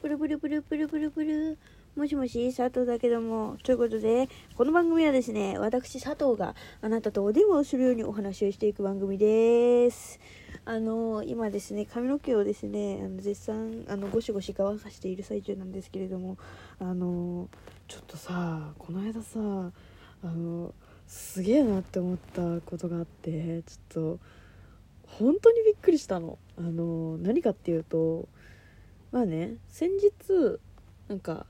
ブルブルブルブルブルブル。もしもし佐藤だけども。ということでこの番組はですね私佐藤があなたとお電話をするようにお話をしていく番組です。あの今ですね髪の毛をですねあの絶賛あのゴシゴシ乾かしている最中なんですけれどもあのちょっとさこの間さあのすげえなって思ったことがあってちょっと本当にびっくりしたの。あの何かっていうとまあね先日なんか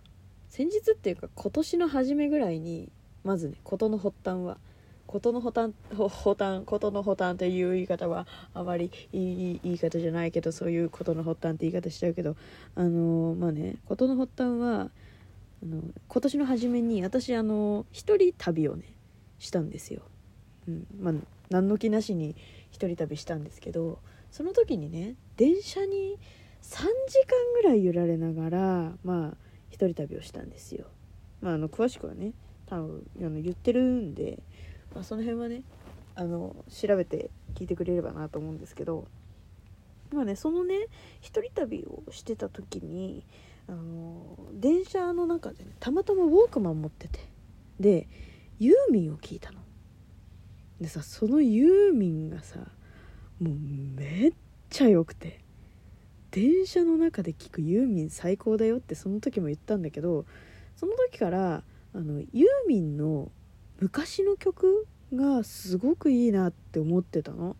先日っていうか今年の初めぐらいにまずね事の発端は事の発端発端事の発端っていう言い方はあまりいい言い方じゃないけどそういうことの発端って言い方しちゃうけどあのまあね事の発端はあの今年の初めに私あの一人旅をねしたんですよ。うんまあ、何の気なしに一人旅したんですけどその時にね電車に3時間ぐらい揺られながらまあ一人旅をしたんですよ。まあ、あの詳しくはね多分あの言ってるんで、まあ、その辺はねあの調べて聞いてくれればなと思うんですけどまあねそのね一人旅をしてた時にあの電車の中で、ね、たまたまウォークマン持っててでユーミンを聞いたの。でさそのユーミンがさもうめっちゃ良くて電車の中で聞くユーミン最高だよってその時も言ったんだけどその時からあのユーミンの昔の曲がすごくいいなって思ってたの。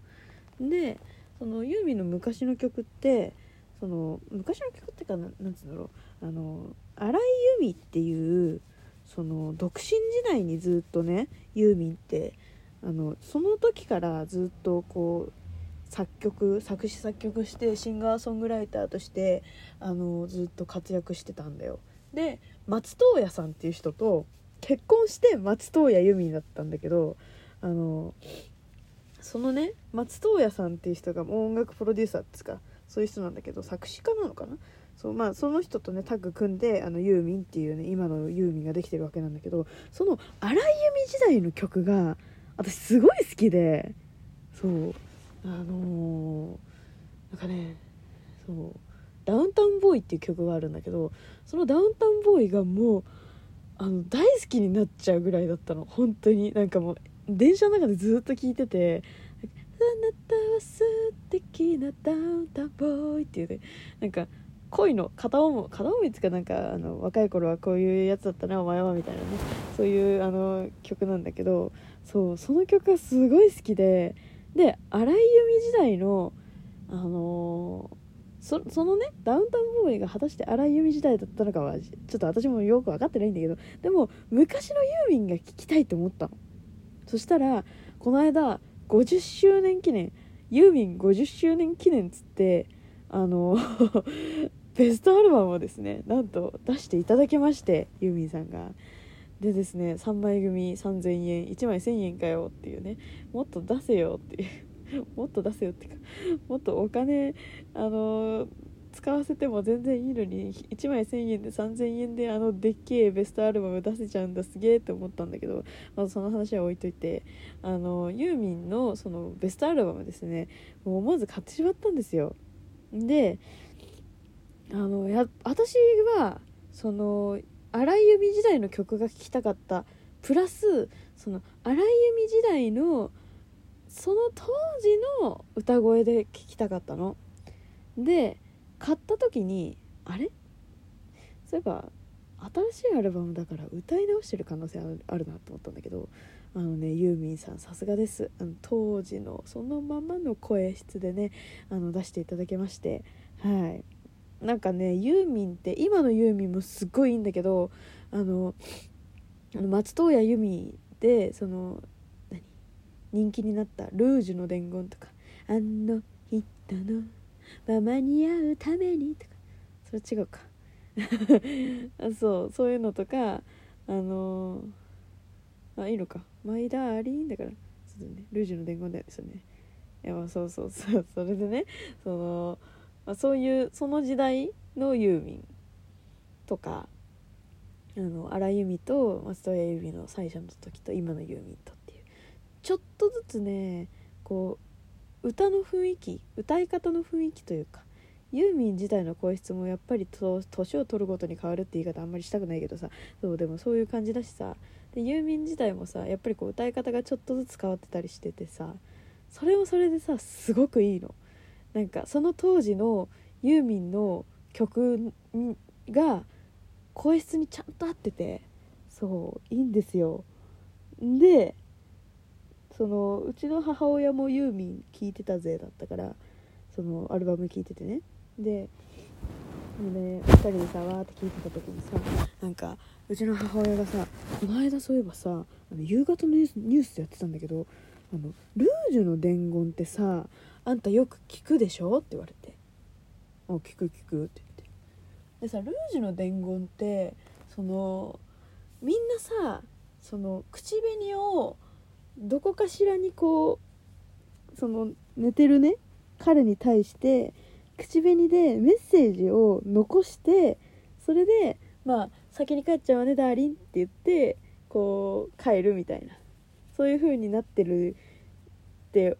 でそのユーミンの昔の曲ってその昔の曲ってかななんつうんだろうあの荒井由実っていうその独身時代にずっとねユーミンってあのその時からずっとこう作曲作詞作曲してシンガーソングライターとしてあのずっと活躍してたんだよ。で松任谷さんっていう人と結婚して松任谷由実だったんだけどあのそのね松任谷さんっていう人が音楽プロデューサーですかそういう人なんだけど作詞家なのかな？そうまあ、その人とねタッグ組んであのユーミンっていうね今のユーミンができてるわけなんだけどその荒井由実時代の曲が私すごい好きでそう。あのー、なんかねそうダウンタウンボーイっていう曲があるんだけどそのダウンタウンボーイがもうあの大好きになっちゃうぐらいだったの。本当に。なんかもう電車の中でずっと聴いてて「あなたは素敵なダウンタウンボーイ」っていうねなんか恋の片思い片思いっていうかなんかあの若い頃はこういうやつだったなお前はみたいなねそういうあの曲なんだけどそうその曲がすごい好きでで荒井由実時代のあのー、そのねダウンタウンボーイが果たして荒井由実時代だったのかはちょっと私もよく分かってないんだけどでも昔のユーミンが聴きたいと思ったの。そしたらこの間50周年記念ユーミン50周年記念つってあの ベストアルバムをですねなんと出していただきましてユーミンさんが。でですね3枚組3000円1枚1000円かよっていうねもっと出せよっていう もっと出せよっていうかもっとお金あのー、使わせても全然いいのに1枚1000円で3000円であのでっけえベストアルバム出せちゃうんだすげえって思ったんだけどまずその話は置いといてあのユーミンのそのベストアルバムですねもう思わず買ってしまったんですよ。であのや私はその荒井由実時代の曲が聴きたかった。プラスその荒井由実時代のその当時の歌声で聴きたかったの。で買った時にあれ？そういえば新しいアルバムだから歌い直してる可能性あるなと思ったんだけどあのねユーミンさんさすがです。あの当時のそのままの声質でねあの出していただけまして。はい。なんかねユーミンって今のユーミンもすっごいいいんだけどあの松任谷由実でその何人気になった「ルージュの伝言」とか「あの人のままに会うために」とかそれ違うか。あそうそういうのとかあのあいいのか「マイダーリン」だから。そうね。ルージュの伝言だよですよね。いやそうそうそう。それでねそのまあ、そういうその時代のユーミンとかあの荒井由実と松任谷由実の最初の時と今のユーミンとっていうちょっとずつねこう歌の雰囲気歌い方の雰囲気というかユーミン自体の声質もやっぱり年を取るごとに変わるって言い方あんまりしたくないけどさそうでもそういう感じだしさでユーミン自体もさやっぱりこう歌い方がちょっとずつ変わってたりしててさそれもそれでさすごくいいの。なんかその当時のユーミンの曲が声質にちゃんと合っててそういいんですよ。でそのうちの母親もユーミン聴いてたぜだったからそのアルバム聴いててね。でね2人でさわーって聴いてた時にさなんかうちの母親がさこの間そういえばさあの夕方のニュースやってたんだけどあのルージュの伝言ってさあんたよく聞くでしょ？って言われて「あ聞く聞く」って言って。でさルージュの伝言ってそのみんなさその口紅をどこかしらにこうその寝てるね彼に対して口紅でメッセージを残してそれでまあ先に帰っちゃうわねダーリンって言ってこう帰るみたいな。そういう風になってるって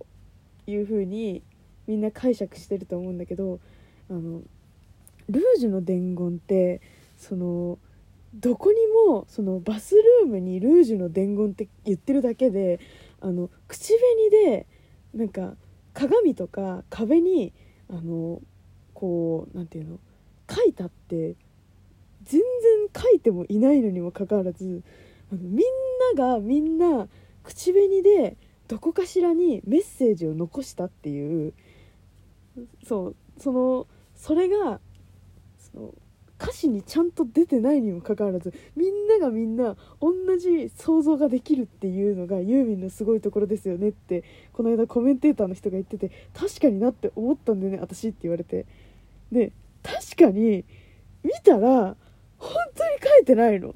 いう風にみんな解釈してると思うんだけどあのルージュの伝言ってそのどこにもそのバスルームにルージュの伝言って言ってるだけであの口紅でなんか鏡とか壁にあのこう何て言うの書いたって全然書いてもいないのにもかかわらずあのみんながみんな口紅でどこかしらにメッセージを残したっていうそうそのそれがその歌詞にちゃんと出てないにもかかわらずみんながみんな同じ想像ができるっていうのがユーミンのすごいところですよねってこの間コメンテーターの人が言ってて確かになって思ったんだよね私って言われて。で確かに見たら本当に書いてないの。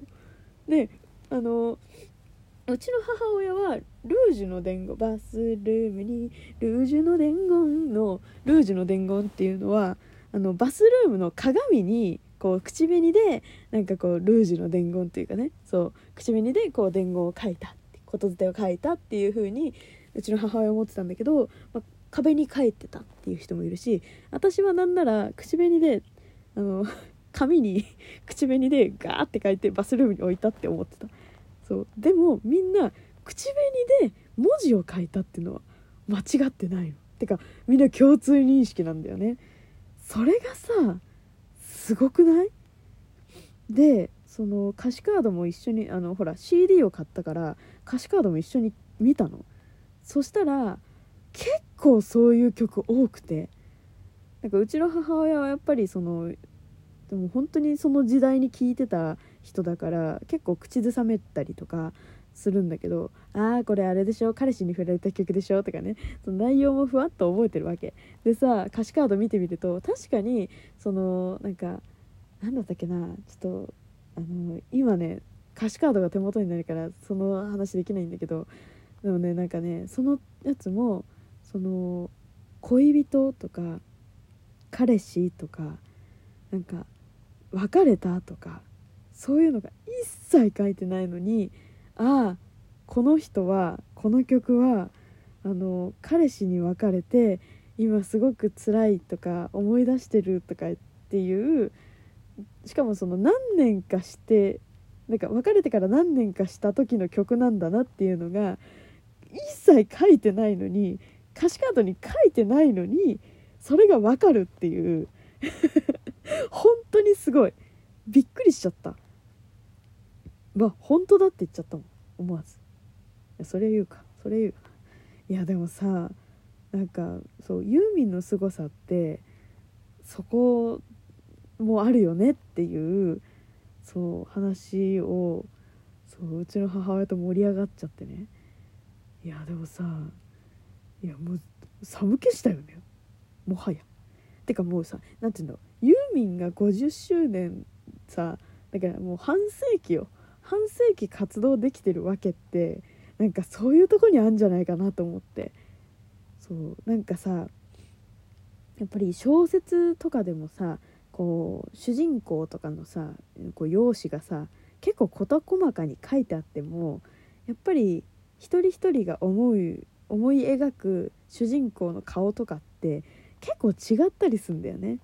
であのうちの母親はルージュの伝言バスルームにルージュの伝言のルージュの伝言っていうのはあのバスルームの鏡にこう口紅でなんかこうルージュの伝言っていうかねそう口紅でこう伝言を書いた言伝を書いたっていう風にうちの母親は思ってたんだけど、まあ、壁に書いてたっていう人もいるし私はなんなら口紅であの 紙に口紅でガーって書いてバスルームに置いたって思ってた。そう。でもみんな口紅で文字を書いたっていうのは間違ってないの。てかみんな共通認識なんだよね。それがさすごくない？でその歌詞カードも一緒にあのほら CD を買ったから歌詞カードも一緒に見たの。そしたら結構そういう曲多くて。なんかうちの母親はやっぱりそのでも本当にその時代に聴いてた人だから結構口ずさめたりとかするんだけど「ああこれあれでしょ彼氏に振られた曲でしょ」とかね。その内容もふわっと覚えてるわけ。でさ歌詞カード見てみると確かにそのなんかなんだったっけなちょっとあの今ね歌詞カードが手元にないからその話できないんだけどでもねなんかねそのやつもその恋人とか彼氏とかなんか別れたとかそういうのが一切書いてないのにああこの人はこの曲はあの彼氏に別れて今すごく辛いとか思い出してるとかっていうしかもその何年かしてなんか別れてから何年かした時の曲なんだなっていうのが一切書いてないのに歌詞カードに書いてないのにそれが分かるっていう。本当にすごい。びっくりしちゃった。わ本当だって言っちゃったもん。思わず。いやそれ言うか。それ言う。いやでもさなんかそうユーミンの凄さってそこもあるよねっていうそう話をそううちの母親と盛り上がっちゃってね。いやでもさいやもう寒気したよね。もはや。てかもうさ何て言うんだろう。ユーミンが50周年さだからもう半世紀よ。半世紀活動できてるわけってなんかそういうとこにあるんじゃないかなと思ってそうなんかさやっぱり小説とかでもさこう主人公とかのさこう容姿がさ結構事細かに書いてあってもやっぱり一人一人が思う思い描く主人公の顔とかって結構違ったりすんだよね。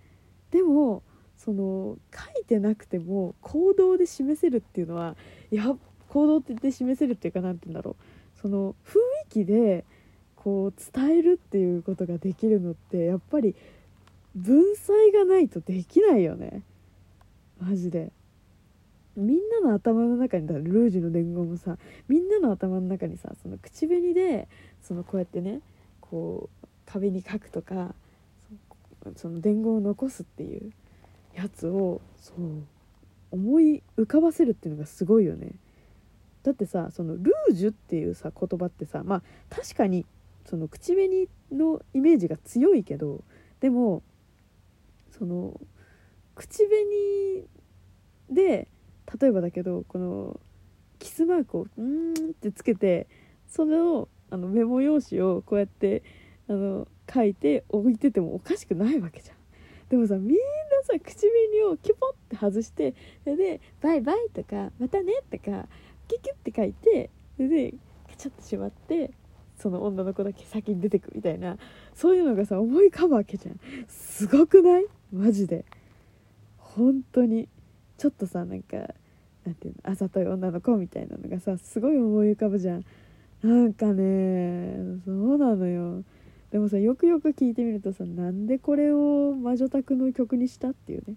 でもその書いてなくても行動で示せるっていうのはいや行動って言って示せるっていうか何て言うんだろう。その雰囲気でこう伝えるっていうことができるのってやっぱり文才がないとできないよね。マジで。みんなの頭の中にだルージュの伝言もさみんなの頭の中にさその口紅でそのこうやってねこう壁に書くとかその伝言を残すっていうやつをそう思い浮かばせるっていうのがすごいよねだってさそのルージュっていうさ言葉ってさまあ確かにその口紅のイメージが強いけどでもその口紅で例えばだけどこのキスマークをうんってつけてそれをあのメモ用紙をこうやってあの書いて置いててもおかしくないわけじゃん。でもさみんなさ口紅をキュポって外してそれで「バイバイ」とか「またね」とかキュキュって書いてそれでカチャッとしまってその女の子だけ先に出てくみたいなそういうのがさ思い浮かぶわけじゃんすごくない？マジで本当にちょっとさなんかなんていうのあざとい女の子みたいなのがさすごい思い浮かぶじゃん。なんかねそうなのよ。でもさよくよく聞いてみるとさなんでこれを魔女宅の曲にしたっていうね。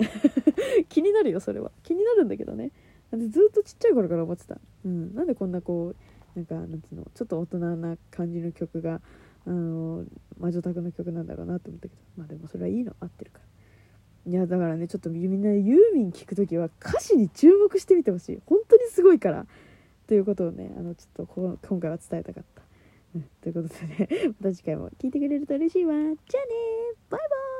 気になるよそれは。気になるんだけどね。でずっとちっちゃい頃から思ってた、うん、なんでこんなこうなんかなんつうのちょっと大人な感じの曲があの魔女宅の曲なんだろうなと思ったけど。まあでもそれはいいの合ってるから。いやだからねちょっとみんなユーミン聞く時は歌詞に注目してみてほしい。本当にすごいから。ということをねあのちょっと今回は伝えたかった。ということでね、また次回も聞いてくれると嬉しいわ。じゃあねバイバイ。